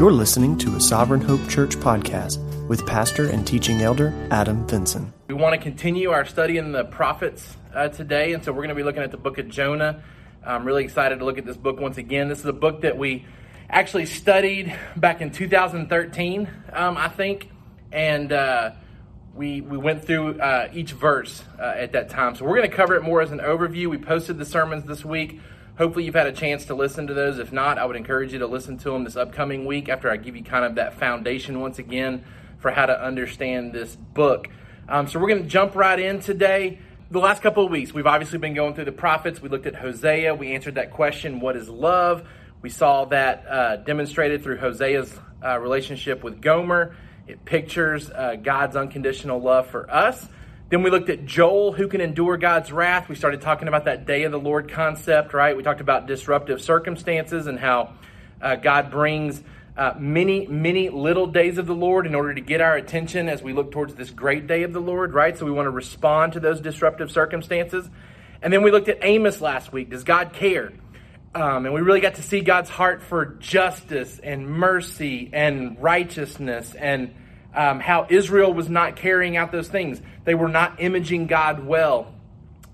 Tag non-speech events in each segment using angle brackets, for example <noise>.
You're listening to a Sovereign Hope Church podcast with pastor and teaching elder Adam Vinson. We want to continue our study in the prophets uh, today, and so we're going to be looking at the book of Jonah. I'm really excited to look at this book once again. This is a book that we actually studied back in 2013, um, I think, and uh, we we went through uh, each verse uh, at that time. So we're going to cover it more as an overview. We posted the sermons this week. Hopefully, you've had a chance to listen to those. If not, I would encourage you to listen to them this upcoming week after I give you kind of that foundation once again for how to understand this book. Um, so, we're going to jump right in today. The last couple of weeks, we've obviously been going through the prophets. We looked at Hosea. We answered that question what is love? We saw that uh, demonstrated through Hosea's uh, relationship with Gomer. It pictures uh, God's unconditional love for us. Then we looked at Joel, who can endure God's wrath. We started talking about that day of the Lord concept, right? We talked about disruptive circumstances and how uh, God brings uh, many, many little days of the Lord in order to get our attention as we look towards this great day of the Lord, right? So we want to respond to those disruptive circumstances. And then we looked at Amos last week. Does God care? Um, and we really got to see God's heart for justice and mercy and righteousness and um, how Israel was not carrying out those things. They were not imaging God well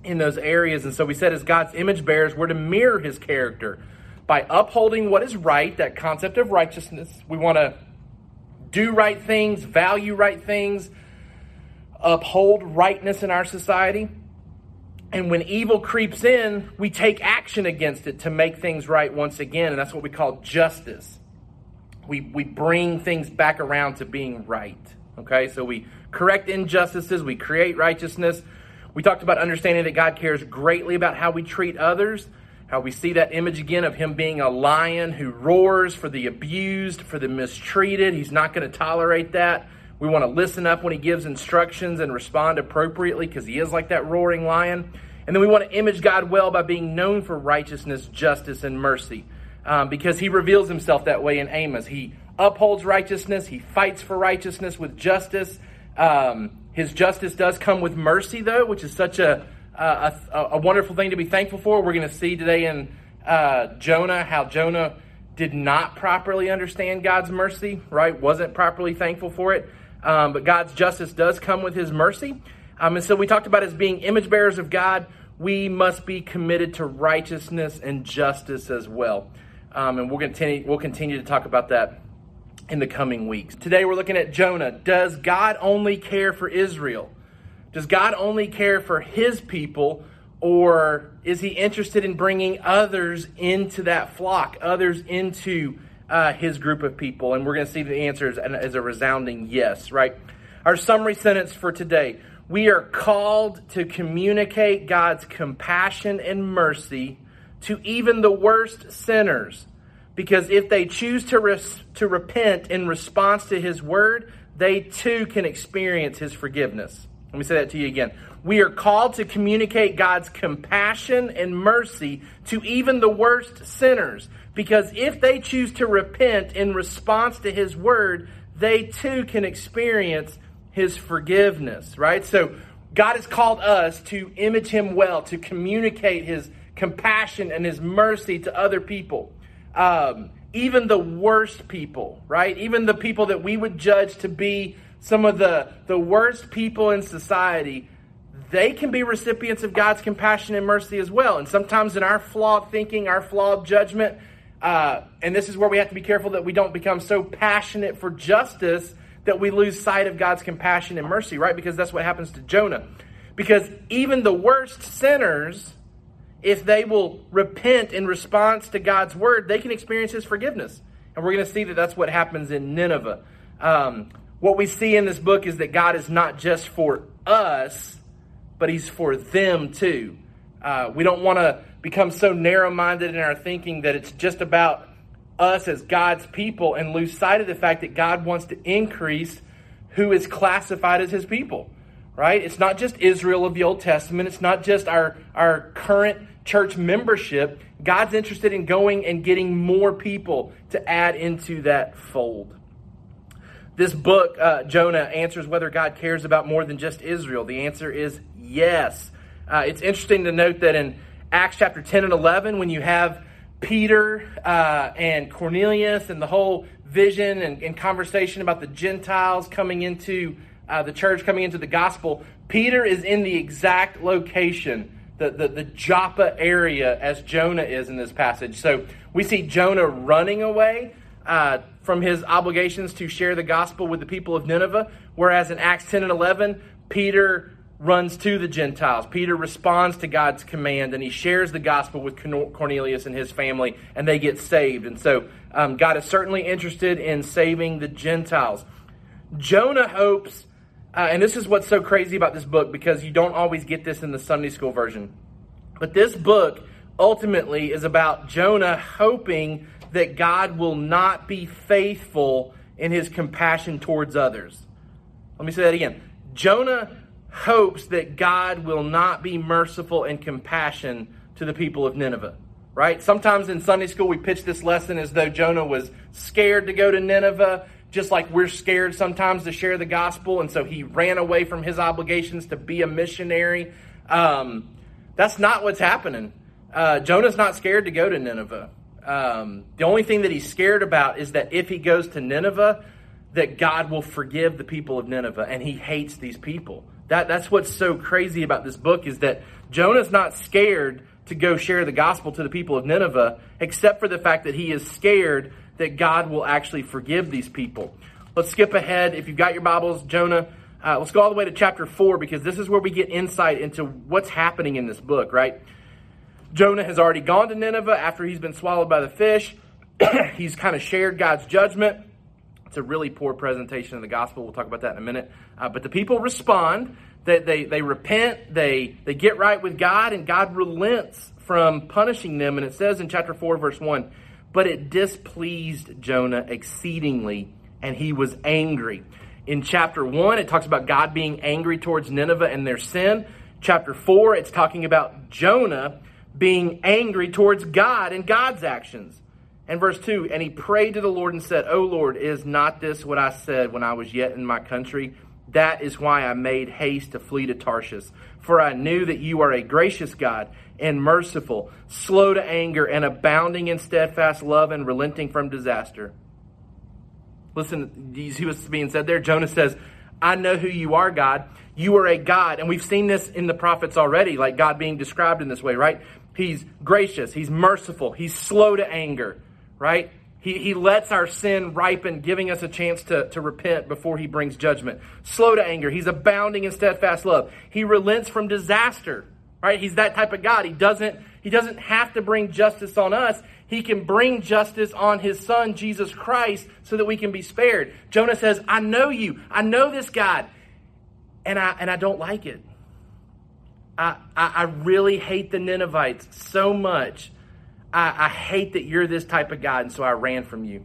in those areas. And so we said, as God's image bearers, we're to mirror his character by upholding what is right, that concept of righteousness. We want to do right things, value right things, uphold rightness in our society. And when evil creeps in, we take action against it to make things right once again. And that's what we call justice we, we bring things back around to being right. Okay, so we correct injustices, we create righteousness. We talked about understanding that God cares greatly about how we treat others, how we see that image again of Him being a lion who roars for the abused, for the mistreated. He's not going to tolerate that. We want to listen up when He gives instructions and respond appropriately because He is like that roaring lion. And then we want to image God well by being known for righteousness, justice, and mercy um, because he reveals himself that way in Amos. He upholds righteousness, he fights for righteousness with justice. Um, his justice does come with mercy, though, which is such a, a, a wonderful thing to be thankful for. We're going to see today in uh, Jonah how Jonah did not properly understand God's mercy, right? Wasn't properly thankful for it. Um, but God's justice does come with his mercy. Um, and so we talked about as being image bearers of God, we must be committed to righteousness and justice as well. Um, and we'll continue, we'll continue to talk about that in the coming weeks. Today we're looking at Jonah. Does God only care for Israel? Does God only care for his people, or is he interested in bringing others into that flock, others into uh, his group of people? And we're going to see the answer as, as a resounding yes, right? Our summary sentence for today we are called to communicate God's compassion and mercy to even the worst sinners. Because if they choose to, to repent in response to his word, they too can experience his forgiveness. Let me say that to you again. We are called to communicate God's compassion and mercy to even the worst sinners. Because if they choose to repent in response to his word, they too can experience his forgiveness, right? So God has called us to image him well, to communicate his compassion and his mercy to other people. Um, even the worst people, right? Even the people that we would judge to be some of the, the worst people in society, they can be recipients of God's compassion and mercy as well. And sometimes in our flawed thinking, our flawed judgment, uh, and this is where we have to be careful that we don't become so passionate for justice that we lose sight of God's compassion and mercy, right? Because that's what happens to Jonah. Because even the worst sinners if they will repent in response to God's word, they can experience his forgiveness. And we're going to see that that's what happens in Nineveh. Um, what we see in this book is that God is not just for us, but he's for them too. Uh, we don't want to become so narrow minded in our thinking that it's just about us as God's people and lose sight of the fact that God wants to increase who is classified as his people, right? It's not just Israel of the Old Testament, it's not just our, our current church membership, God's interested in going and getting more people to add into that fold. This book, uh, Jonah, answers whether God cares about more than just Israel. The answer is yes. Uh, it's interesting to note that in Acts chapter 10 and 11, when you have Peter uh, and Cornelius and the whole vision and, and, conversation about the Gentiles coming into uh, the church, coming into the gospel, Peter is in the exact location, the, the, the Joppa area, as Jonah is in this passage. So we see Jonah running away uh, from his obligations to share the gospel with the people of Nineveh, whereas in Acts 10 and 11, Peter runs to the Gentiles. Peter responds to God's command and he shares the gospel with Cornelius and his family, and they get saved. And so um, God is certainly interested in saving the Gentiles. Jonah hopes, uh, and this is what's so crazy about this book because you don't always get this in the Sunday school version. But this book ultimately is about Jonah hoping that God will not be faithful in his compassion towards others. Let me say that again. Jonah hopes that God will not be merciful and compassion to the people of Nineveh. Right? Sometimes in Sunday school, we pitch this lesson as though Jonah was scared to go to Nineveh, just like we're scared sometimes to share the gospel, and so he ran away from his obligations to be a missionary. Um, that's not what's happening. Uh, Jonah's not scared to go to Nineveh. Um, the only thing that he's scared about is that if he goes to Nineveh, that God will forgive the people of Nineveh, and he hates these people. That, that's what's so crazy about this book is that Jonah's not scared to go share the gospel to the people of Nineveh, except for the fact that he is scared that God will actually forgive these people. Let's skip ahead. If you've got your Bibles, Jonah, uh, let's go all the way to chapter 4 because this is where we get insight into what's happening in this book, right? Jonah has already gone to Nineveh after he's been swallowed by the fish. <clears throat> he's kind of shared God's judgment. It's a really poor presentation of the gospel. We'll talk about that in a minute. Uh, but the people respond. They, they, they repent. They, they get right with God, and God relents from punishing them. And it says in chapter 4, verse 1 But it displeased Jonah exceedingly, and he was angry. In chapter 1, it talks about God being angry towards Nineveh and their sin. Chapter 4, it's talking about Jonah being angry towards God and God's actions. And verse 2 And he prayed to the Lord and said, O Lord, is not this what I said when I was yet in my country? That is why I made haste to flee to Tarshish. For I knew that you are a gracious God and merciful, slow to anger, and abounding in steadfast love and relenting from disaster. Listen, you see what's being said there? Jonah says, I know who you are, God. You are a God. And we've seen this in the prophets already, like God being described in this way, right? He's gracious, He's merciful, He's slow to anger right? He, he lets our sin ripen, giving us a chance to, to repent before he brings judgment. Slow to anger. He's abounding in steadfast love. He relents from disaster, right? He's that type of God. He doesn't, he doesn't have to bring justice on us. He can bring justice on his son, Jesus Christ, so that we can be spared. Jonah says, I know you. I know this God. And I, and I don't like it. I, I, I really hate the Ninevites so much I, I hate that you're this type of God, and so I ran from you.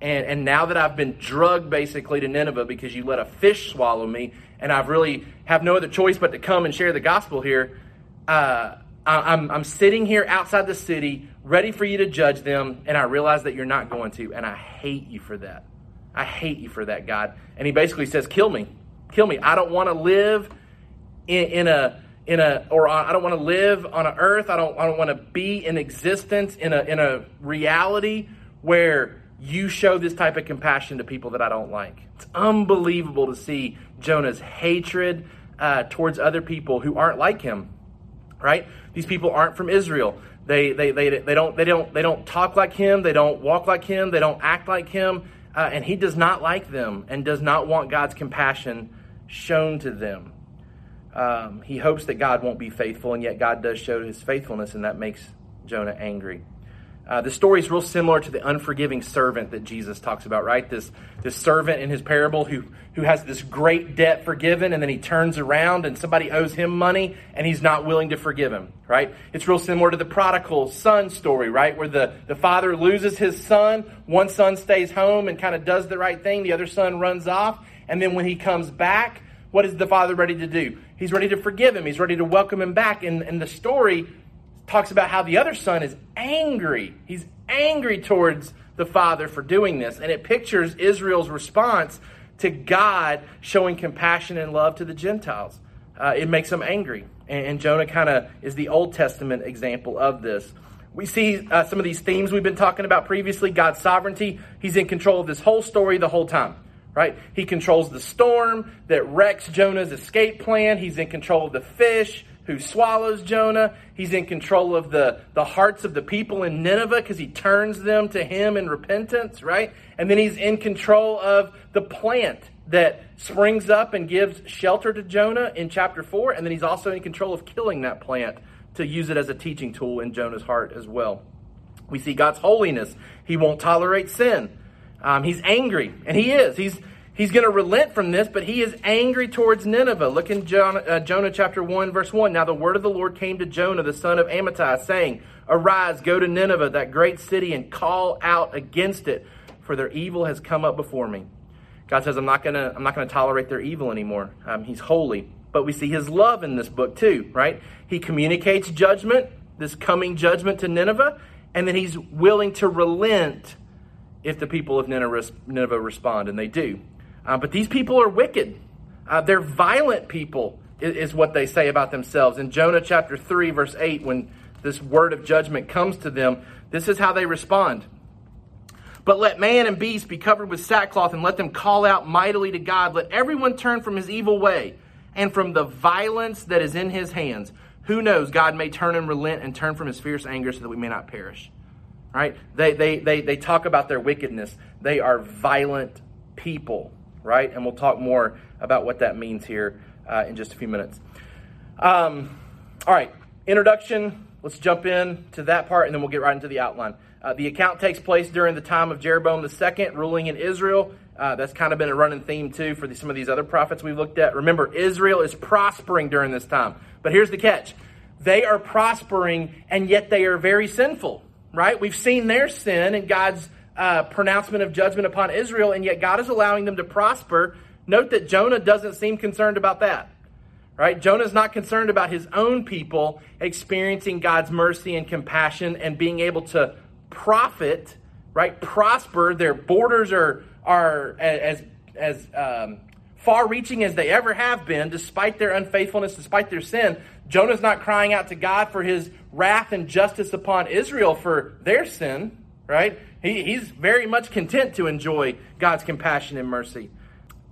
And, and now that I've been drugged basically to Nineveh because you let a fish swallow me, and I've really have no other choice but to come and share the gospel here, uh, I, I'm, I'm sitting here outside the city, ready for you to judge them, and I realize that you're not going to, and I hate you for that. I hate you for that, God. And he basically says, Kill me. Kill me. I don't want to live in, in a in a or I don't want to live on an earth. I don't I don't want to be in existence in a in a reality where you show this type of compassion to people that I don't like. It's unbelievable to see Jonah's hatred uh, towards other people who aren't like him. Right? These people aren't from Israel. They, they, they, they, don't, they, don't, they don't talk like him. They don't walk like him. They don't act like him. Uh, and he does not like them and does not want God's compassion shown to them. Um, he hopes that God won't be faithful, and yet God does show his faithfulness, and that makes Jonah angry. Uh, the story is real similar to the unforgiving servant that Jesus talks about, right? This, this servant in his parable who, who has this great debt forgiven, and then he turns around and somebody owes him money, and he's not willing to forgive him, right? It's real similar to the prodigal son story, right? Where the, the father loses his son, one son stays home and kind of does the right thing, the other son runs off, and then when he comes back, what is the father ready to do? He's ready to forgive him. He's ready to welcome him back. And, and the story talks about how the other son is angry. He's angry towards the father for doing this. And it pictures Israel's response to God showing compassion and love to the Gentiles. Uh, it makes them angry. And, and Jonah kind of is the Old Testament example of this. We see uh, some of these themes we've been talking about previously God's sovereignty. He's in control of this whole story the whole time, right? He controls the storm that wrecks Jonah's escape plan. He's in control of the fish who swallows Jonah. He's in control of the, the hearts of the people in Nineveh because he turns them to him in repentance, right? And then he's in control of the plant that springs up and gives shelter to Jonah in chapter 4. And then he's also in control of killing that plant to use it as a teaching tool in Jonah's heart as well. We see God's holiness. He won't tolerate sin. Um, he's angry, and he is. He's he's going to relent from this, but he is angry towards Nineveh. Look in Jonah, uh, Jonah chapter 1, verse 1. Now the word of the Lord came to Jonah, the son of Amittai, saying, Arise, go to Nineveh, that great city, and call out against it, for their evil has come up before me. God says, I'm not going to I'm not going to tolerate their evil anymore. Um, he's holy. But we see his love in this book too, right? He communicates judgment, this coming judgment to Nineveh, and then he's willing to relent if the people of Nineveh respond, and they do. Uh, but these people are wicked. Uh, they're violent people, is, is what they say about themselves. In Jonah chapter 3, verse 8, when this word of judgment comes to them, this is how they respond. But let man and beast be covered with sackcloth and let them call out mightily to God. Let everyone turn from his evil way and from the violence that is in his hands. Who knows? God may turn and relent and turn from his fierce anger so that we may not perish. Right? They, they, they, they talk about their wickedness. They are violent people, right? And we'll talk more about what that means here uh, in just a few minutes. Um, all right, introduction. Let's jump in to that part and then we'll get right into the outline. Uh, the account takes place during the time of Jeroboam II ruling in Israel. Uh, that's kind of been a running theme too for the, some of these other prophets we've looked at. Remember, Israel is prospering during this time. But here's the catch they are prospering, and yet they are very sinful, right? We've seen their sin and God's uh, pronouncement of judgment upon Israel, and yet God is allowing them to prosper. Note that Jonah doesn't seem concerned about that. Right? Jonah's not concerned about his own people experiencing God's mercy and compassion and being able to profit, right? Prosper. Their borders are are as as um, far-reaching as they ever have been, despite their unfaithfulness, despite their sin. Jonah's not crying out to God for his wrath and justice upon Israel for their sin, right? He, he's very much content to enjoy God's compassion and mercy.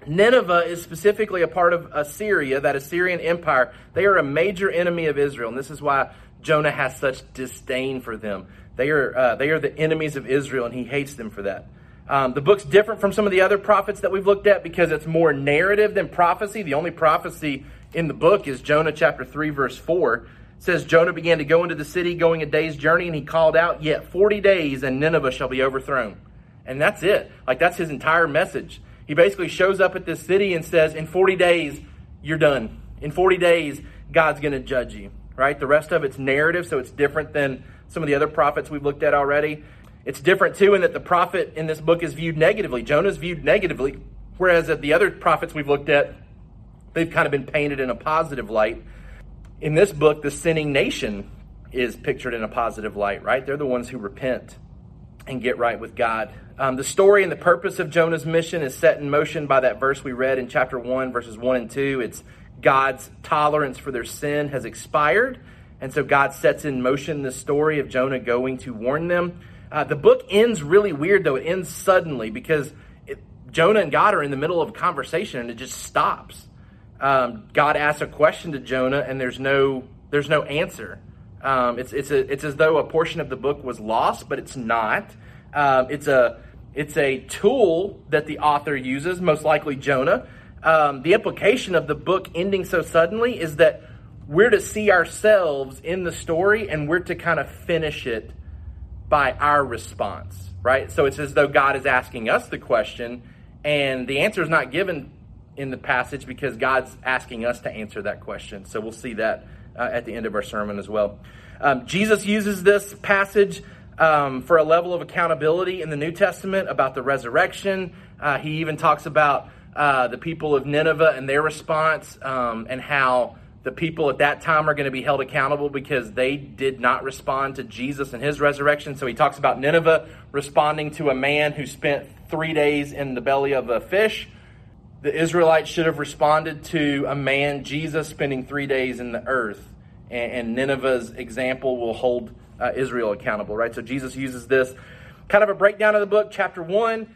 Nineveh is specifically a part of Assyria, that Assyrian empire. They are a major enemy of Israel, and this is why Jonah has such disdain for them. They are, uh, they are the enemies of Israel, and he hates them for that. Um, the book's different from some of the other prophets that we've looked at because it's more narrative than prophecy. The only prophecy in the book is Jonah chapter 3, verse 4. It says, Jonah began to go into the city, going a day's journey, and he called out, Yet 40 days, and Nineveh shall be overthrown. And that's it. Like, that's his entire message. He basically shows up at this city and says, In 40 days, you're done. In 40 days, God's going to judge you, right? The rest of it's narrative, so it's different than some of the other prophets we've looked at already. It's different too in that the prophet in this book is viewed negatively. Jonah's viewed negatively, whereas at the other prophets we've looked at, they've kind of been painted in a positive light. In this book, the sinning nation is pictured in a positive light, right? They're the ones who repent and get right with God. Um, the story and the purpose of Jonah's mission is set in motion by that verse we read in chapter 1, verses 1 and 2. It's God's tolerance for their sin has expired. And so God sets in motion the story of Jonah going to warn them. Uh, the book ends really weird, though. It ends suddenly because it, Jonah and God are in the middle of a conversation and it just stops. Um, God asks a question to Jonah and there's no there's no answer. Um, it's it's a, it's as though a portion of the book was lost, but it's not. Um, it's a it's a tool that the author uses, most likely Jonah. Um, the implication of the book ending so suddenly is that we're to see ourselves in the story and we're to kind of finish it by our response, right? So it's as though God is asking us the question, and the answer is not given in the passage because God's asking us to answer that question. So we'll see that uh, at the end of our sermon as well. Um, Jesus uses this passage um, for a level of accountability in the New Testament about the resurrection. Uh, he even talks about uh, the people of Nineveh and their response um, and how the people at that time are going to be held accountable because they did not respond to Jesus and his resurrection. So he talks about Nineveh responding to a man who spent three days in the belly of a fish. The Israelites should have responded to a man, Jesus, spending three days in the earth. And, Nineveh's example will hold uh, Israel accountable, right? So Jesus uses this kind of a breakdown of the book. Chapter one,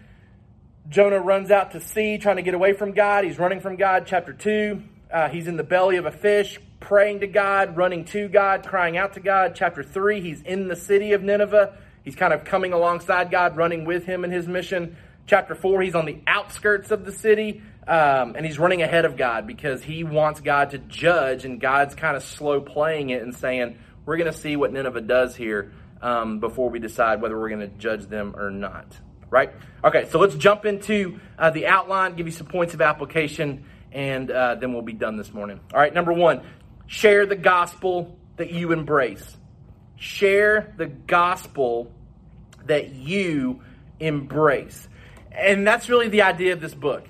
Jonah runs out to sea trying to get away from God. He's running from God. Chapter two, uh, he's in the belly of a fish, praying to God, running to God, crying out to God. Chapter three, he's in the city of Nineveh. He's kind of coming alongside God, running with him in his mission. Chapter four, he's on the outskirts of the city. Um, and he's running ahead of God because he wants God to judge, and God's kind of slow playing it and saying, We're going to see what Nineveh does here um, before we decide whether we're going to judge them or not. Right? Okay, so let's jump into uh, the outline, give you some points of application, and uh, then we'll be done this morning. All right, number one, share the gospel that you embrace. Share the gospel that you embrace. And that's really the idea of this book.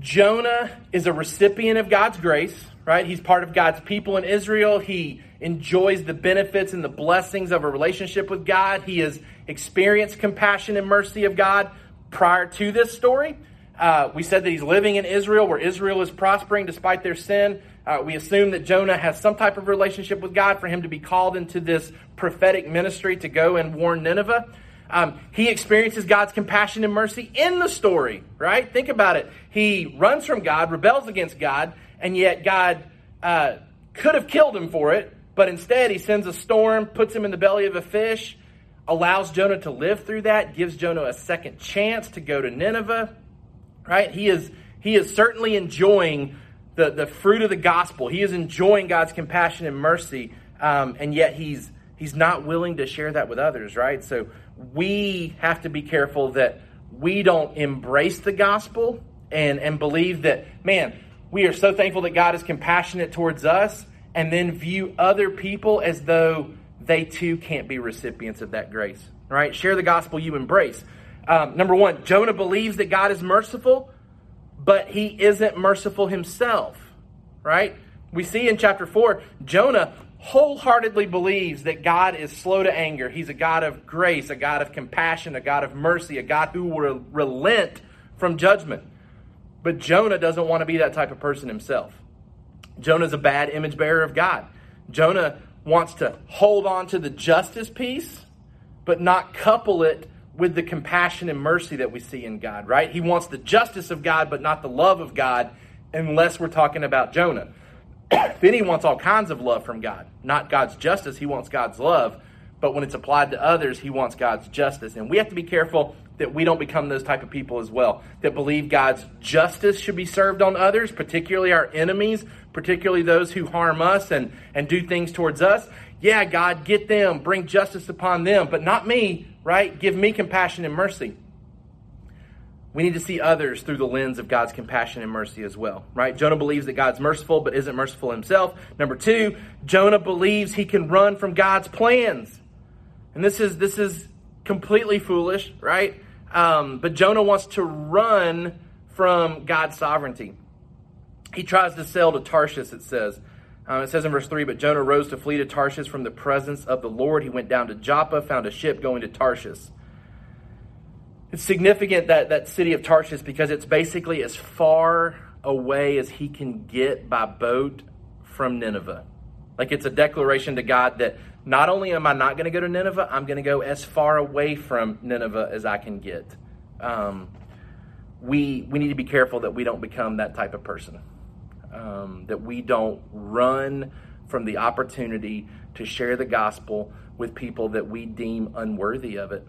Jonah is a recipient of God's grace, right? He's part of God's people in Israel. He enjoys the benefits and the blessings of a relationship with God. He has experienced compassion and mercy of God prior to this story. Uh, we said that he's living in Israel where Israel is prospering despite their sin. Uh, we assume that Jonah has some type of relationship with God for him to be called into this prophetic ministry to go and warn Nineveh. Um, he experiences God's compassion and mercy in the story, right? Think about it. He runs from God, rebels against God, and yet God uh, could have killed him for it, but instead he sends a storm, puts him in the belly of a fish, allows Jonah to live through that, gives Jonah a second chance to go to Nineveh, right? He is, he is certainly enjoying the, the fruit of the gospel. He is enjoying God's compassion and mercy, um, and yet he's, he's not willing to share that with others, right? So we have to be careful that we don't embrace the gospel and, and believe that, man, we are so thankful that God is compassionate towards us and then view other people as though they too can't be recipients of that grace. Right? Share the gospel you embrace. Um, number one, Jonah believes that God is merciful, but he isn't merciful himself. Right? We see in chapter 4, Jonah wholeheartedly believes that God is slow to anger. He's a God of grace, a God of compassion, a God of mercy, a God who will relent from judgment. But Jonah doesn't want to be that type of person himself. Jonah's a bad image bearer of God. Jonah wants to hold on to the justice piece, but not couple it with the compassion and mercy that we see in God, right? He wants the justice of God, but not the love of God, unless we're talking about Jonah. <clears throat> then he wants all kinds of love from God. Not God's justice, he wants God's love. But when it's applied to others, he wants God's justice. And we have to be careful that we don't become those type of people as well, that believe God's justice should be served on others, particularly our enemies, particularly those who harm us and, and do things towards us. Yeah, God, get them, bring justice upon them, but not me, right? Give me compassion and mercy. We need to see others through the lens of God's compassion and mercy as well, right? Jonah believes that God's merciful but isn't merciful himself. Number two, Jonah believes he can run from God's plans. And this is this is completely foolish, right? Um, but Jonah wants to run from God's sovereignty. He tries to sail to Tarshish, it says. Um, it says in verse 3 But Jonah rose to flee to Tarshish from the presence of the Lord. He went down to Joppa, found a ship going to Tarshish. It's significant that that city of Tarshish because it's basically as far away as he can get by boat from Nineveh. Like it's a declaration to God that not only am I not going to go to Nineveh, I'm going to go as far away from Nineveh as I can get. Um, we we need to be careful that we don't become that type of person. Um, that we don't run from the opportunity to share the gospel with people that we deem unworthy of it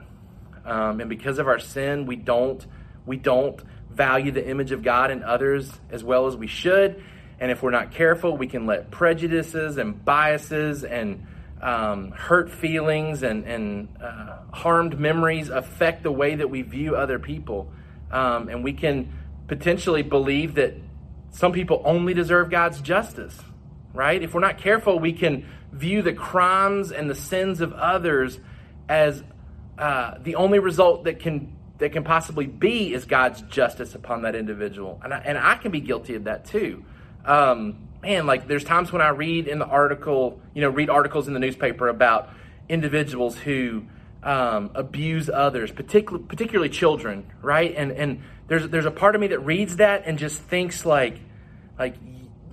um, and because of our sin, we don't we don't value the image of God in others as well as we should. And if we're not careful, we can let prejudices and biases and um, hurt feelings and, and uh, harmed memories affect the way that we view other people. Um, and we can potentially believe that some people only deserve God's justice, right? If we're not careful, we can view the crimes and the sins of others as uh, the only result that can that can possibly be is God's justice upon that individual, and I, and I can be guilty of that too. Um, man, like there's times when I read in the article, you know, read articles in the newspaper about individuals who um, abuse others, particularly particularly children, right? And and there's there's a part of me that reads that and just thinks like like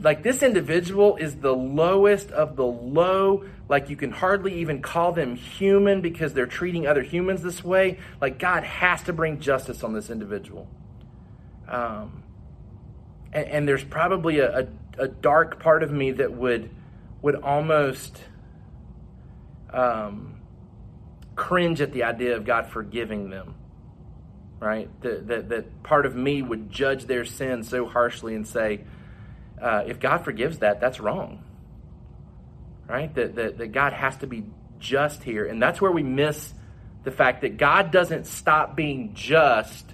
like this individual is the lowest of the low. Like you can hardly even call them human because they're treating other humans this way. Like God has to bring justice on this individual. Um, and, and there's probably a, a, a, dark part of me that would would almost um, cringe at the idea of God forgiving them. Right? That, that, that part of me would judge their sin so harshly and say, uh, if God forgives that, that's wrong. Right? That, that, that God has to be just here. And that's where we miss the fact that God doesn't stop being just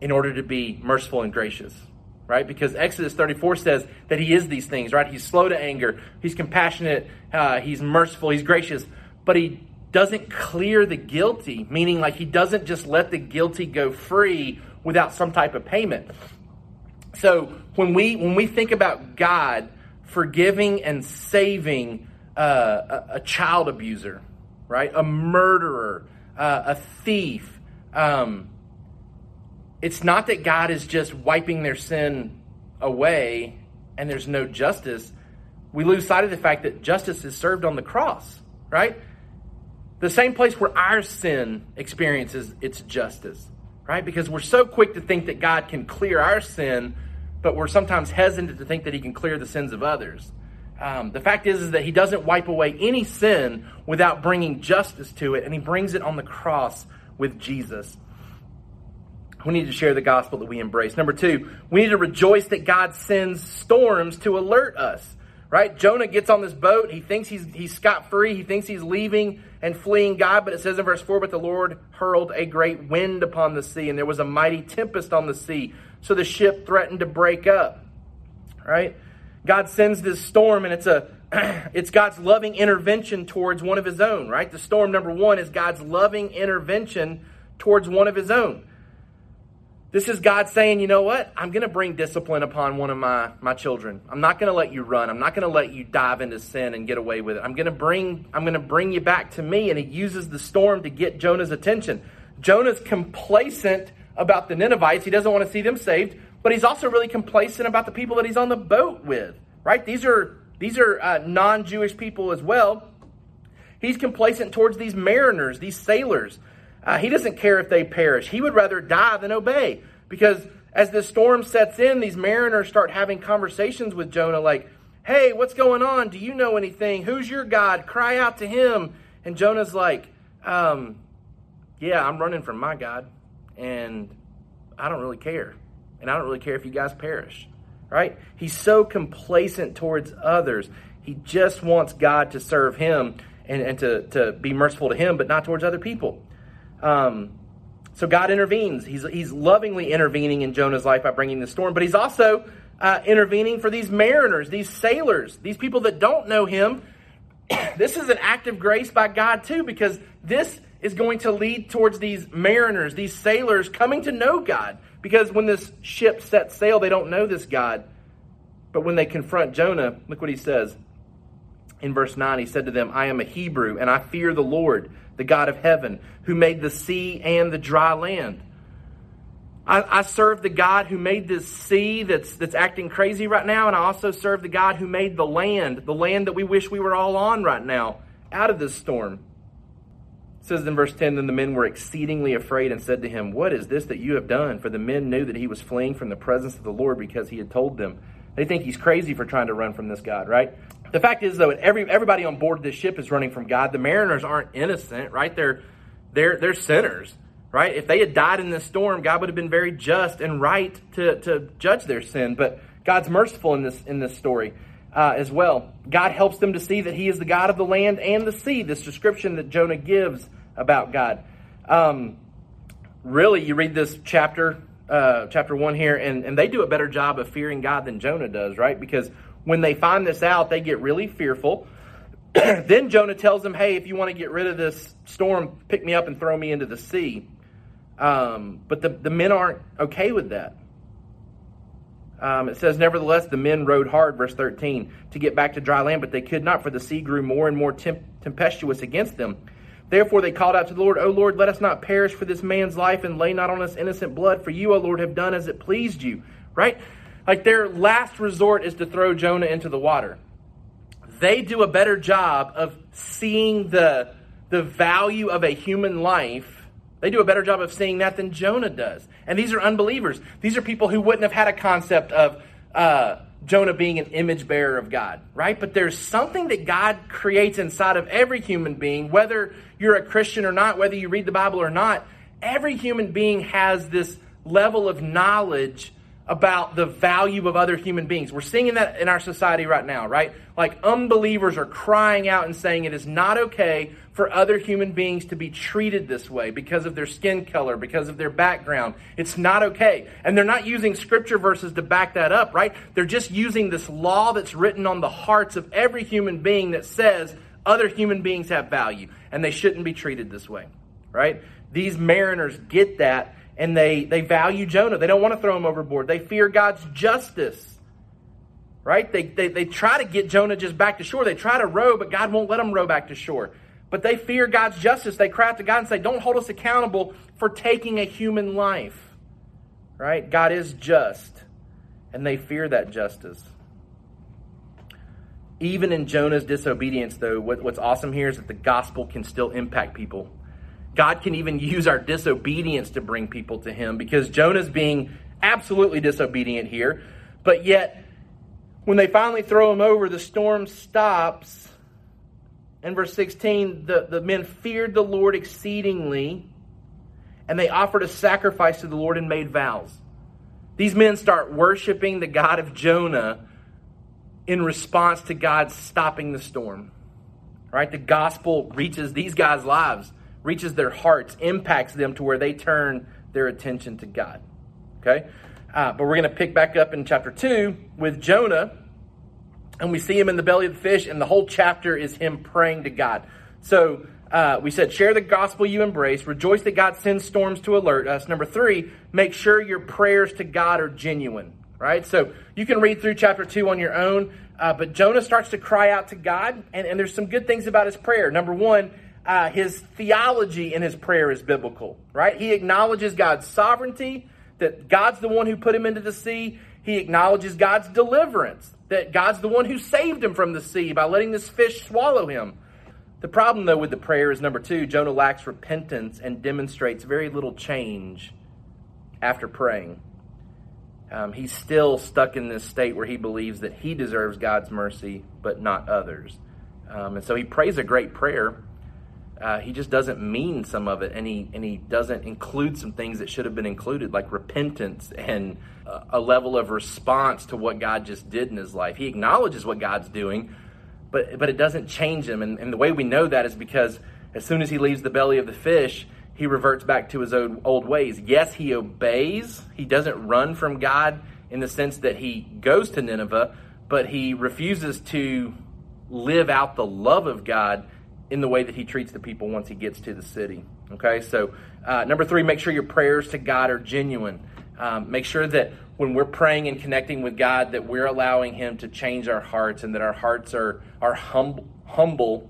in order to be merciful and gracious right? Because Exodus 34 says that he is these things, right? He's slow to anger, he's compassionate, uh, he's merciful, he's gracious, but he doesn't clear the guilty, meaning like he doesn't just let the guilty go free without some type of payment. So when we when we think about God forgiving and saving uh, a, a, child abuser, right, a murderer, uh, a thief, um, it's not that God is just wiping their sin away and there's no justice. We lose sight of the fact that justice is served on the cross, right? The same place where our sin experiences its justice, right? Because we're so quick to think that God can clear our sin, but we're sometimes hesitant to think that He can clear the sins of others. Um, the fact is, is that He doesn't wipe away any sin without bringing justice to it, and He brings it on the cross with Jesus. We need to share the gospel that we embrace. Number two, we need to rejoice that God sends storms to alert us. Right? Jonah gets on this boat. He thinks he's he's scot free. He thinks he's leaving and fleeing God. But it says in verse four, "But the Lord hurled a great wind upon the sea, and there was a mighty tempest on the sea, so the ship threatened to break up." Right? God sends this storm, and it's a <clears throat> it's God's loving intervention towards one of His own. Right? The storm number one is God's loving intervention towards one of His own. This is God saying, you know what? I'm going to bring discipline upon one of my, my children. I'm not going to let you run. I'm not going to let you dive into sin and get away with it. I'm going to bring I'm going to bring you back to me and he uses the storm to get Jonah's attention. Jonah's complacent about the Ninevites. He doesn't want to see them saved, but he's also really complacent about the people that he's on the boat with. Right? These are these are uh, non-Jewish people as well. He's complacent towards these mariners, these sailors. Uh, he doesn't care if they perish. He would rather die than obey. Because as the storm sets in, these mariners start having conversations with Jonah like, hey, what's going on? Do you know anything? Who's your God? Cry out to him. And Jonah's like, um, yeah, I'm running from my God. And I don't really care. And I don't really care if you guys perish. Right? He's so complacent towards others. He just wants God to serve him and, and to, to be merciful to him, but not towards other people. Um, so God intervenes. He's, he's lovingly intervening in Jonah's life by bringing the storm, but he's also uh, intervening for these mariners, these sailors, these people that don't know him. <coughs> this is an act of grace by God, too, because this is going to lead towards these mariners, these sailors coming to know God. Because when this ship sets sail, they don't know this God. But when they confront Jonah, look what he says. In verse 9, he said to them, I am a Hebrew, and I fear the Lord the God of heaven, who made the sea and the dry land. I, I, serve the God who made this sea that's, that's acting crazy right now, and I also serve the God who made the land, the land that we wish we were all on right now, out of this storm. It says in verse 10 Then the men were exceedingly afraid and said to him, What is this that you have done? For the men knew that he was fleeing from the presence of the Lord because he had told them. They think he's crazy for trying to run from this God, right? The fact is, though, every everybody on board this ship is running from God. The mariners aren't innocent, right? They're they're they're sinners, right? If they had died in this storm, God would have been very just and right to to judge their sin. But God's merciful in this in this story uh, as well. God helps them to see that He is the God of the land and the sea. This description that Jonah gives about God. Um, really, you read this chapter, uh, chapter one here, and, and they do a better job of fearing God than Jonah does, right? Because when they find this out, they get really fearful. <clears throat> then Jonah tells them, Hey, if you want to get rid of this storm, pick me up and throw me into the sea. Um, but the, the men aren't okay with that. Um, it says, Nevertheless, the men rowed hard, verse 13, to get back to dry land, but they could not, for the sea grew more and more temp- tempestuous against them. Therefore they called out to the Lord, O Lord, let us not perish for this man's life, and lay not on us innocent blood, for you, O Lord, have done as it pleased you. Right? Like their last resort is to throw Jonah into the water. They do a better job of seeing the, the value of a human life. They do a better job of seeing that than Jonah does. And these are unbelievers. These are people who wouldn't have had a concept of uh, Jonah being an image bearer of God, right? But there's something that God creates inside of every human being, whether you're a Christian or not, whether you read the Bible or not. Every human being has this level of knowledge about the value of other human beings. We're seeing that in our society right now, right? Like unbelievers are crying out and saying it is not okay for other human beings to be treated this way because of their skin color, because of their background. It's not okay. And they're not using scripture verses to back that up, right? They're just using this law that's written on the hearts of every human being that says other human beings have value and they shouldn't be treated this way, right? These mariners get that and they, they value Jonah. They don't want to throw him overboard. They fear God's justice. Right? They, they, they try to get Jonah just back to shore. They try to row, but God won't let them row back to shore. But they fear God's justice. They cry out to God and say, Don't hold us accountable for taking a human life. Right? God is just. And they fear that justice. Even in Jonah's disobedience, though, what, what's awesome here is that the gospel can still impact people. God can even use our disobedience to bring people to Him because Jonah's being absolutely disobedient here. But yet, when they finally throw him over, the storm stops. In verse 16, the, the men feared the Lord exceedingly, and they offered a sacrifice to the Lord and made vows. These men start worshiping the God of Jonah in response to God stopping the storm. Right? The gospel reaches these guys' lives reaches their hearts, impacts them to where they turn their attention to God. Okay? Uh, but we're going to pick back up in chapter 2 with Jonah, and we see him in the belly of the fish, and the whole chapter is him praying to God. So uh, we said, share the gospel you embrace, rejoice that God sends storms to alert us. Number three, make sure your prayers to God are genuine. Right? So you can read through chapter 2 on your own, uh, but Jonah starts to cry out to God, and, and there's some good things about his prayer. Number one, uh, his theology in his prayer is biblical, right? He acknowledges God's sovereignty, that God's the one who put him into the sea. He acknowledges God's deliverance, that God's the one who saved him from the sea by letting this fish swallow him. The problem, though, with the prayer is number two Jonah lacks repentance and demonstrates very little change after praying. Um, he's still stuck in this state where he believes that he deserves God's mercy, but not others. Um, and so he prays a great prayer uh, he just doesn't mean some of it, and he and he doesn't include some things that should have been included, like repentance and uh, a level of response to what God just did in his life. He acknowledges what God's doing, but but it doesn't change him. And, and the way we know that is because as soon as he leaves the belly of the fish, he reverts back to his old, old ways. Yes, he obeys. He doesn't run from God in the sense that he goes to Nineveh, but he refuses to live out the love of God in the way that he treats the people once he gets to the city. Okay, so uh, number three, make sure your prayers to God are genuine. Um, make sure that when we're praying and connecting with God, that we're allowing Him to change our hearts and that our hearts are, are hum- humble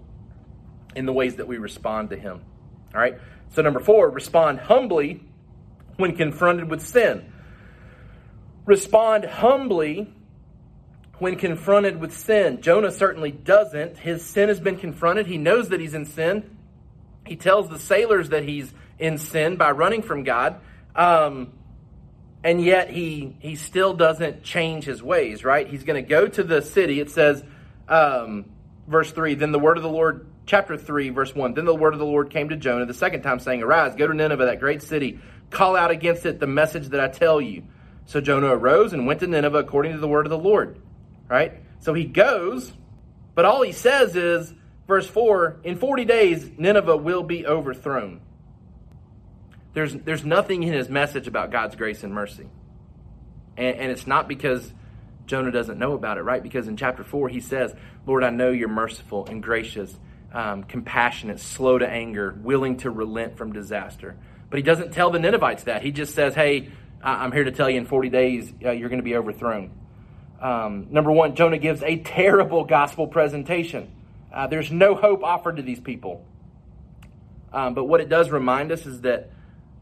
in the ways that we respond to Him. All right, so number four, respond humbly when confronted with sin. Respond humbly when confronted with sin. Jonah certainly doesn't. His sin has been confronted. He knows that he's in sin. He tells the sailors that he's in sin by running from God. Um, and yet he he still doesn't change his ways, right? He's going to go to the city. It says, um, verse 3, then the word of the Lord, chapter 3, verse 1, then the word of the Lord came to Jonah the second time, saying, Arise, go to Nineveh, that great city, call out against it the message that I tell you. So Jonah arose and went to Nineveh according to the word of the Lord right? So he goes, but all he says is, verse 4 in 40 days, Nineveh will be overthrown. There's, there's nothing in his message about God's grace and mercy. And, and it's not because Jonah doesn't know about it, right? Because in chapter 4, he says, Lord, I know you're merciful and gracious, um, compassionate, slow to anger, willing to relent from disaster. But he doesn't tell the Ninevites that. He just says, hey, I'm here to tell you in 40 days uh, you're going to be overthrown. Um, number one, Jonah gives a terrible gospel presentation. Uh, there's no hope offered to these people. Um, but what it does remind us is that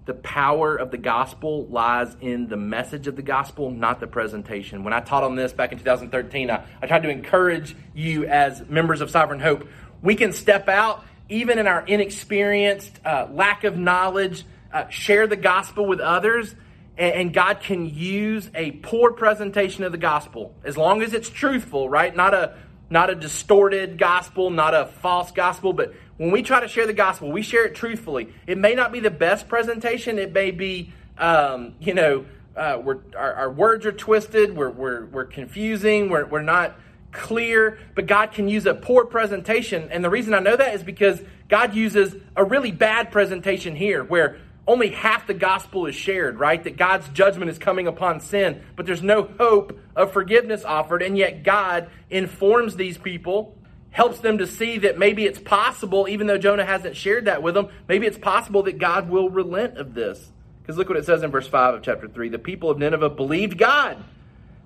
the power of the gospel lies in the message of the gospel, not the presentation. When I taught on this back in 2013, I, I tried to encourage you as members of Sovereign Hope. We can step out, even in our inexperienced, uh, lack of knowledge, uh, share the gospel with others, and, God can use a poor presentation of the gospel as long as it's truthful, right? Not a not a distorted gospel, not a false gospel, but when we try to share the gospel, we share it truthfully. It may not be the best presentation. It may be, um, you know, uh, we're, our, our, words are twisted. We're, we're, we're confusing. We're, we're not clear. But God can use a poor presentation. And the reason I know that is because God uses a really bad presentation here where only half the gospel is shared, right? That God's judgment is coming upon sin, but there's no hope of forgiveness offered. And yet God informs these people, helps them to see that maybe it's possible, even though Jonah hasn't shared that with them, maybe it's possible that God will relent of this. Because look what it says in verse 5 of chapter 3. The people of Nineveh believed God.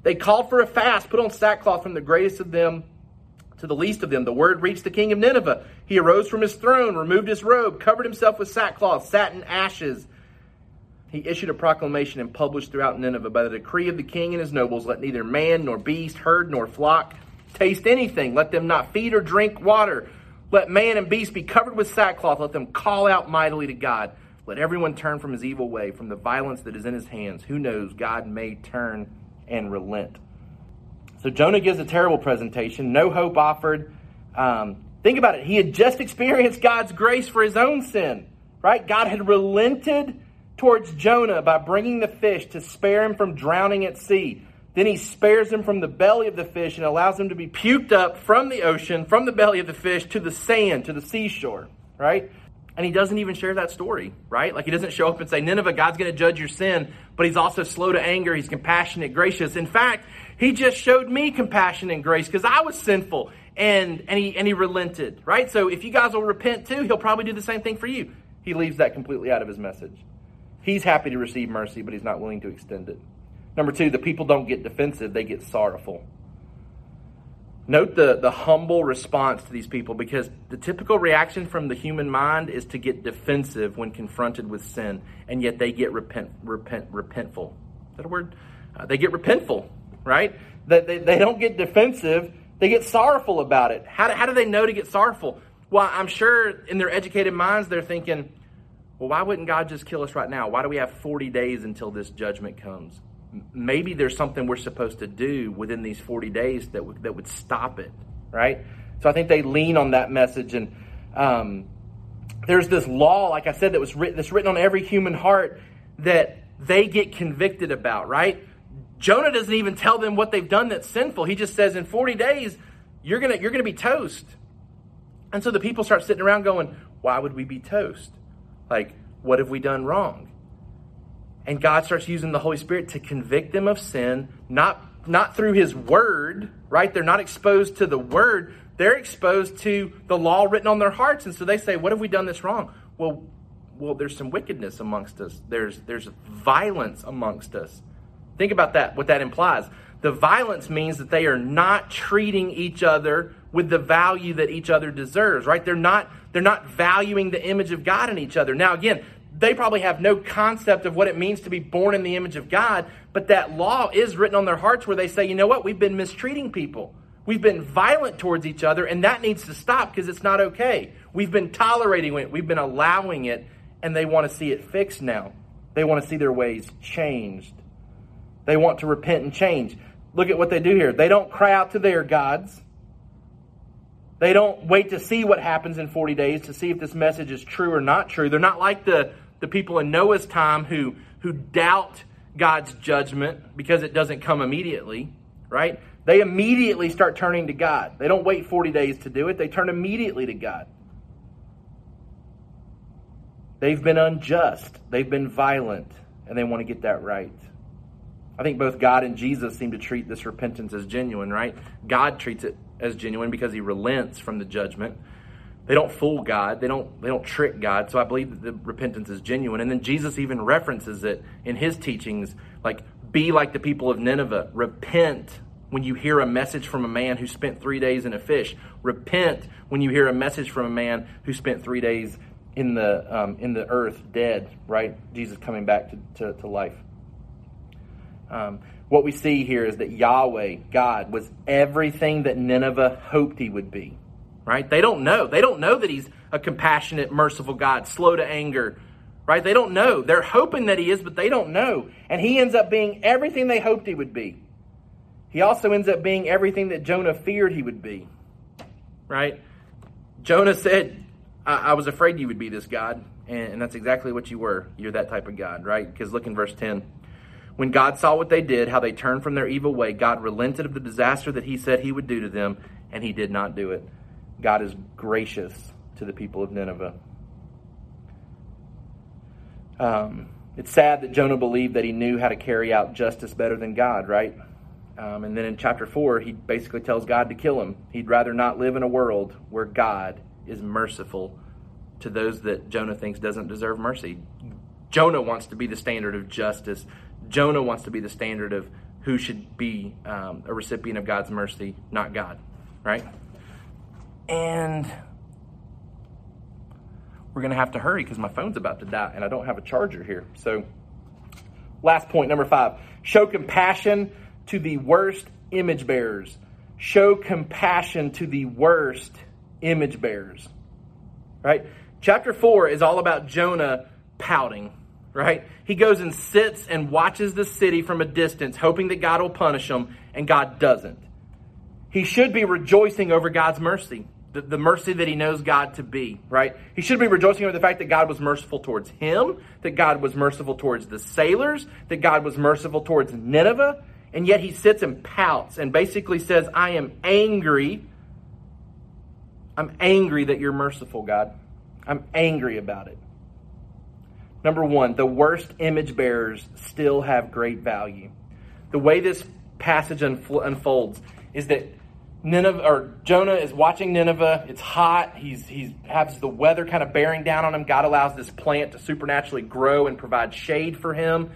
They called for a fast, put on sackcloth from the greatest of them to the least of them. The word reached the king of Nineveh. He arose from his throne, removed his robe, covered himself with sackcloth, sat in ashes. He issued a proclamation and published throughout Nineveh by the decree of the king and his nobles let neither man nor beast, herd nor flock taste anything. Let them not feed or drink water. Let man and beast be covered with sackcloth. Let them call out mightily to God. Let everyone turn from his evil way, from the violence that is in his hands. Who knows? God may turn and relent. So Jonah gives a terrible presentation, no hope offered. Um, think about it. He had just experienced God's grace for his own sin, right? God had relented towards Jonah by bringing the fish to spare him from drowning at sea. Then he spares him from the belly of the fish and allows him to be puked up from the ocean, from the belly of the fish to the sand, to the seashore, right? And he doesn't even share that story, right? Like he doesn't show up and say, Nineveh, God's going to judge your sin, but he's also slow to anger. He's compassionate, gracious. In fact, he just showed me compassion and grace because I was sinful and, and, he, and he relented, right? So if you guys will repent too, he'll probably do the same thing for you. He leaves that completely out of his message. He's happy to receive mercy, but he's not willing to extend it. Number two, the people don't get defensive, they get sorrowful. Note the, the humble response to these people because the typical reaction from the human mind is to get defensive when confronted with sin, and yet they get repent, repent, repentful. Is that a word? Uh, they get repentful, right? That they, they don't get defensive, they get sorrowful about it. How do, how do they know to get sorrowful? Well, I'm sure in their educated minds they're thinking, well, why wouldn't God just kill us right now? Why do we have 40 days until this judgment comes? maybe there's something we're supposed to do within these 40 days that, w- that would stop it, right? So I think they lean on that message. And um, there's this law, like I said, that was written, that's written on every human heart that they get convicted about, right? Jonah doesn't even tell them what they've done that's sinful. He just says, in 40 days, you're going you're to be toast. And so the people start sitting around going, why would we be toast? Like, what have we done wrong? and God starts using the Holy Spirit to convict them of sin, not not through his word, right? They're not exposed to the word, they're exposed to the law written on their hearts. And so they say, What have we done this wrong? Well, well, there's some wickedness amongst us. There's there's violence amongst us. Think about that, what that implies. The violence means that they are not treating each other with the value that each other deserves, right? They're not they're not valuing the image of God in each other. Now again, they probably have no concept of what it means to be born in the image of God, but that law is written on their hearts where they say, you know what, we've been mistreating people. We've been violent towards each other, and that needs to stop because it's not okay. We've been tolerating it, we've been allowing it, and they want to see it fixed now. They want to see their ways changed. They want to repent and change. Look at what they do here. They don't cry out to their gods. They don't wait to see what happens in 40 days to see if this message is true or not true. They're not like the the people in Noah's time who, who doubt God's judgment because it doesn't come immediately, right? They immediately start turning to God. They don't wait 40 days to do it, they turn immediately to God. They've been unjust, they've been violent, and they want to get that right. I think both God and Jesus seem to treat this repentance as genuine, right? God treats it as genuine because he relents from the judgment. They don't fool God. They don't they don't trick God. So I believe that the repentance is genuine. And then Jesus even references it in his teachings like be like the people of Nineveh. Repent when you hear a message from a man who spent 3 days in a fish. Repent when you hear a message from a man who spent 3 days in the um, in the earth dead, right? Jesus coming back to, to, to life. Um, what we see here is that Yahweh, God, was everything that Nineveh hoped he would be. Right? They don't know. They don't know that he's a compassionate, merciful God, slow to anger. Right? They don't know. They're hoping that he is, but they don't know. And he ends up being everything they hoped he would be. He also ends up being everything that Jonah feared he would be. Right? Jonah said, I, I was afraid you would be this God. And, and that's exactly what you were. You're that type of God, right? Because look in verse 10. When God saw what they did, how they turned from their evil way, God relented of the disaster that he said he would do to them, and he did not do it. God is gracious to the people of Nineveh. Um, it's sad that Jonah believed that he knew how to carry out justice better than God, right? Um, and then in chapter 4, he basically tells God to kill him. He'd rather not live in a world where God is merciful to those that Jonah thinks doesn't deserve mercy. Jonah wants to be the standard of justice. Jonah wants to be the standard of who should be um, a recipient of God's mercy, not God, right? And we're going to have to hurry because my phone's about to die and I don't have a charger here. So, last point, number five show compassion to the worst image bearers. Show compassion to the worst image bearers. Right? Chapter 4 is all about Jonah pouting, right? He goes and sits and watches the city from a distance, hoping that God will punish him, and God doesn't. He should be rejoicing over God's mercy, the, the mercy that he knows God to be, right? He should be rejoicing over the fact that God was merciful towards him, that God was merciful towards the sailors, that God was merciful towards Nineveh, and yet he sits and pouts and basically says, I am angry. I'm angry that you're merciful, God. I'm angry about it. Number one, the worst image bearers still have great value. The way this passage unfolds is that Nineveh or Jonah is watching Nineveh. It's hot. He's he's has the weather kind of bearing down on him. God allows this plant to supernaturally grow and provide shade for him.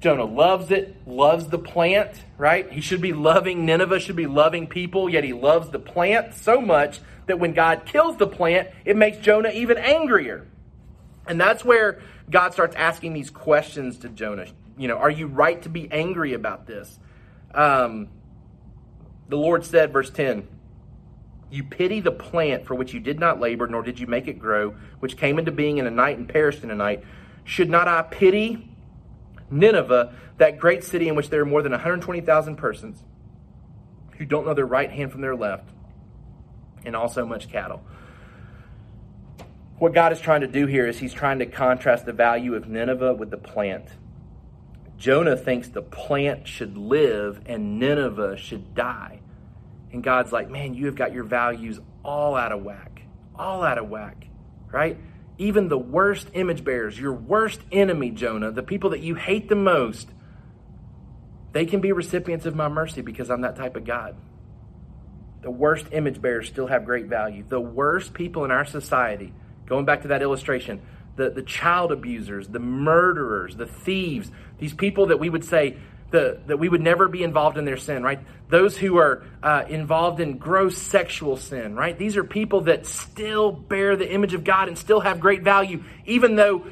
Jonah loves it, loves the plant, right? He should be loving Nineveh, should be loving people, yet he loves the plant so much that when God kills the plant, it makes Jonah even angrier. And that's where God starts asking these questions to Jonah. You know, are you right to be angry about this? Um, the Lord said, verse 10, You pity the plant for which you did not labor, nor did you make it grow, which came into being in a night and perished in a night. Should not I pity Nineveh, that great city in which there are more than 120,000 persons who don't know their right hand from their left, and also much cattle. What God is trying to do here is He's trying to contrast the value of Nineveh with the plant. Jonah thinks the plant should live and Nineveh should die. And God's like, man, you have got your values all out of whack. All out of whack, right? even the worst image bearers, your worst enemy, Jonah, the people that you hate the most, they can be recipients of my mercy because I'm that type of God. The worst image bearers still have great value. The worst people in our society, going back to that illustration, the, the child abusers, the murderers, the thieves, these people that we would say, the, that we would never be involved in their sin, right? Those who are uh, involved in gross sexual sin, right? These are people that still bear the image of God and still have great value, even though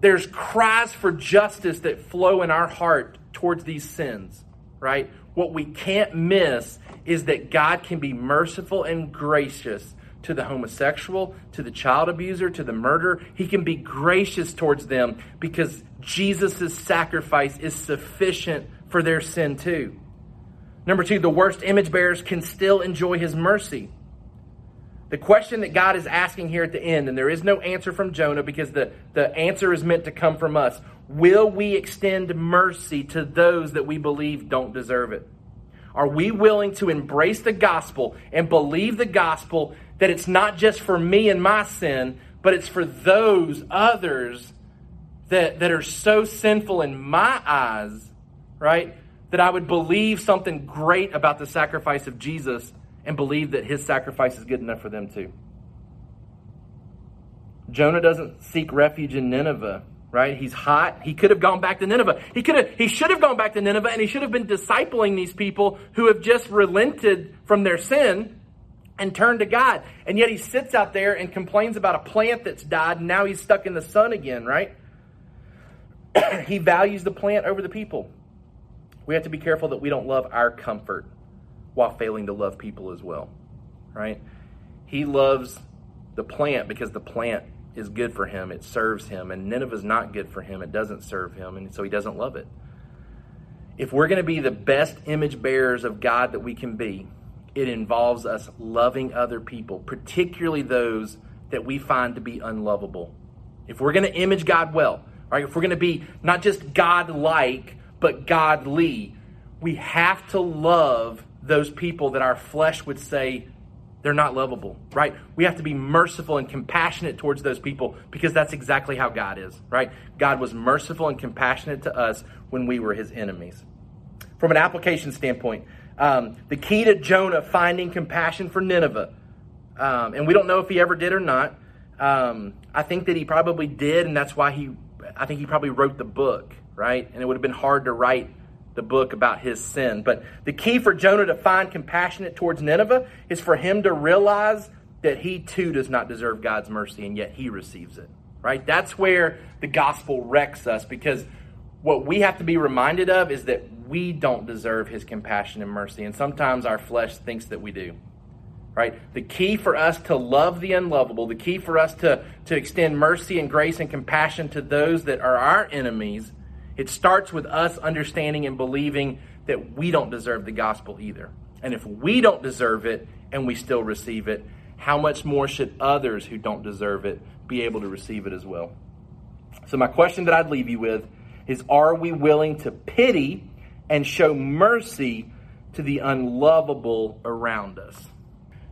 there's cries for justice that flow in our heart towards these sins, right? What we can't miss is that God can be merciful and gracious to the homosexual, to the child abuser, to the murderer. He can be gracious towards them because Jesus' sacrifice is sufficient for their sin too. Number two, the worst image bearers can still enjoy his mercy. The question that God is asking here at the end, and there is no answer from Jonah because the, the answer is meant to come from us will we extend mercy to those that we believe don't deserve it? Are we willing to embrace the gospel and believe the gospel that it's not just for me and my sin, but it's for those others that, that are so sinful in my eyes, right? That I would believe something great about the sacrifice of Jesus and believe that his sacrifice is good enough for them too. Jonah doesn't seek refuge in Nineveh, right? He's hot. He could have gone back to Nineveh. He could have, he should have gone back to Nineveh and he should have been discipling these people who have just relented from their sin and turn to God. And yet he sits out there and complains about a plant that's died, and now he's stuck in the sun again, right? <clears throat> he values the plant over the people. We have to be careful that we don't love our comfort while failing to love people as well, right? He loves the plant because the plant is good for him, it serves him, and Nineveh's not good for him, it doesn't serve him, and so he doesn't love it. If we're going to be the best image bearers of God that we can be, it involves us loving other people, particularly those that we find to be unlovable. If we're going to image God well, right? If we're going to be not just God like, but godly, we have to love those people that our flesh would say they're not lovable, right? We have to be merciful and compassionate towards those people because that's exactly how God is, right? God was merciful and compassionate to us when we were his enemies. From an application standpoint, um, the key to Jonah finding compassion for Nineveh, um, and we don't know if he ever did or not. Um, I think that he probably did, and that's why he, I think he probably wrote the book, right? And it would have been hard to write the book about his sin. But the key for Jonah to find compassionate towards Nineveh is for him to realize that he too does not deserve God's mercy, and yet he receives it, right? That's where the gospel wrecks us because what we have to be reminded of is that we don't deserve his compassion and mercy. And sometimes our flesh thinks that we do. Right? The key for us to love the unlovable, the key for us to, to extend mercy and grace and compassion to those that are our enemies, it starts with us understanding and believing that we don't deserve the gospel either. And if we don't deserve it and we still receive it, how much more should others who don't deserve it be able to receive it as well? So, my question that I'd leave you with is Are we willing to pity and show mercy to the unlovable around us.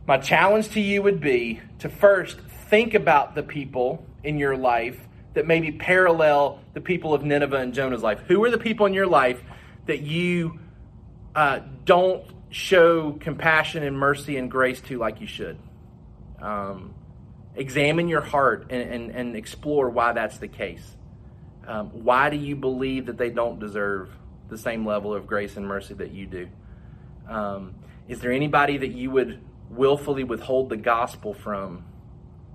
My challenge to you would be to first think about the people in your life that maybe parallel the people of Nineveh and Jonah's life. Who are the people in your life that you uh, don't show compassion and mercy and grace to like you should? Um, examine your heart and, and, and, explore why that's the case. Um, why do you believe that they don't deserve the same level of grace and mercy that you do? Um, is there anybody that you would willfully withhold the gospel from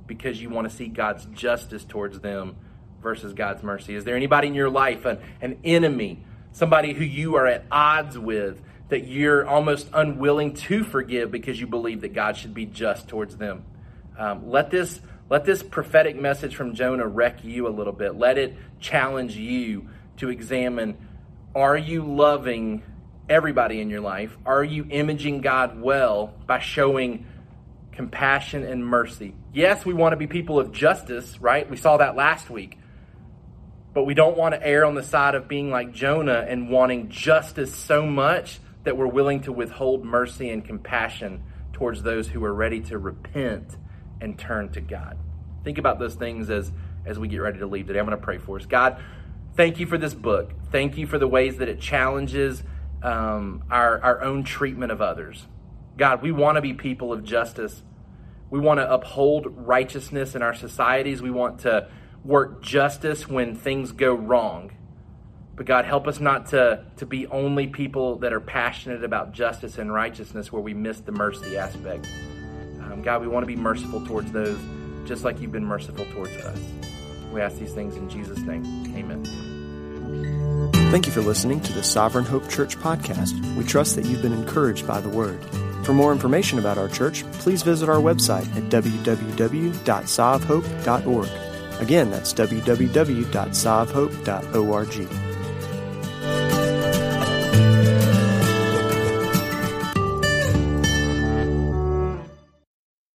because you want to see God's justice towards them versus God's mercy? Is there anybody in your life, an, an enemy, somebody who you are at odds with, that you're almost unwilling to forgive because you believe that God should be just towards them? Um, let this let this prophetic message from Jonah wreck you a little bit. Let it challenge you to examine are you loving everybody in your life? Are you imaging God well by showing compassion and mercy? Yes, we want to be people of justice, right? We saw that last week. But we don't want to err on the side of being like Jonah and wanting justice so much that we're willing to withhold mercy and compassion towards those who are ready to repent and turn to God. Think about those things as as we get ready to leave today. I'm going to pray for us. God, Thank you for this book. Thank you for the ways that it challenges um, our, our own treatment of others. God, we want to be people of justice. We want to uphold righteousness in our societies. We want to work justice when things go wrong. But God, help us not to, to be only people that are passionate about justice and righteousness where we miss the mercy aspect. Um, God, we want to be merciful towards those just like you've been merciful towards us. We ask these things in Jesus' name. Amen. Thank you for listening to the Sovereign Hope Church podcast. We trust that you've been encouraged by the word. For more information about our church, please visit our website at www.sovhope.org. Again, that's www.sovhope.org.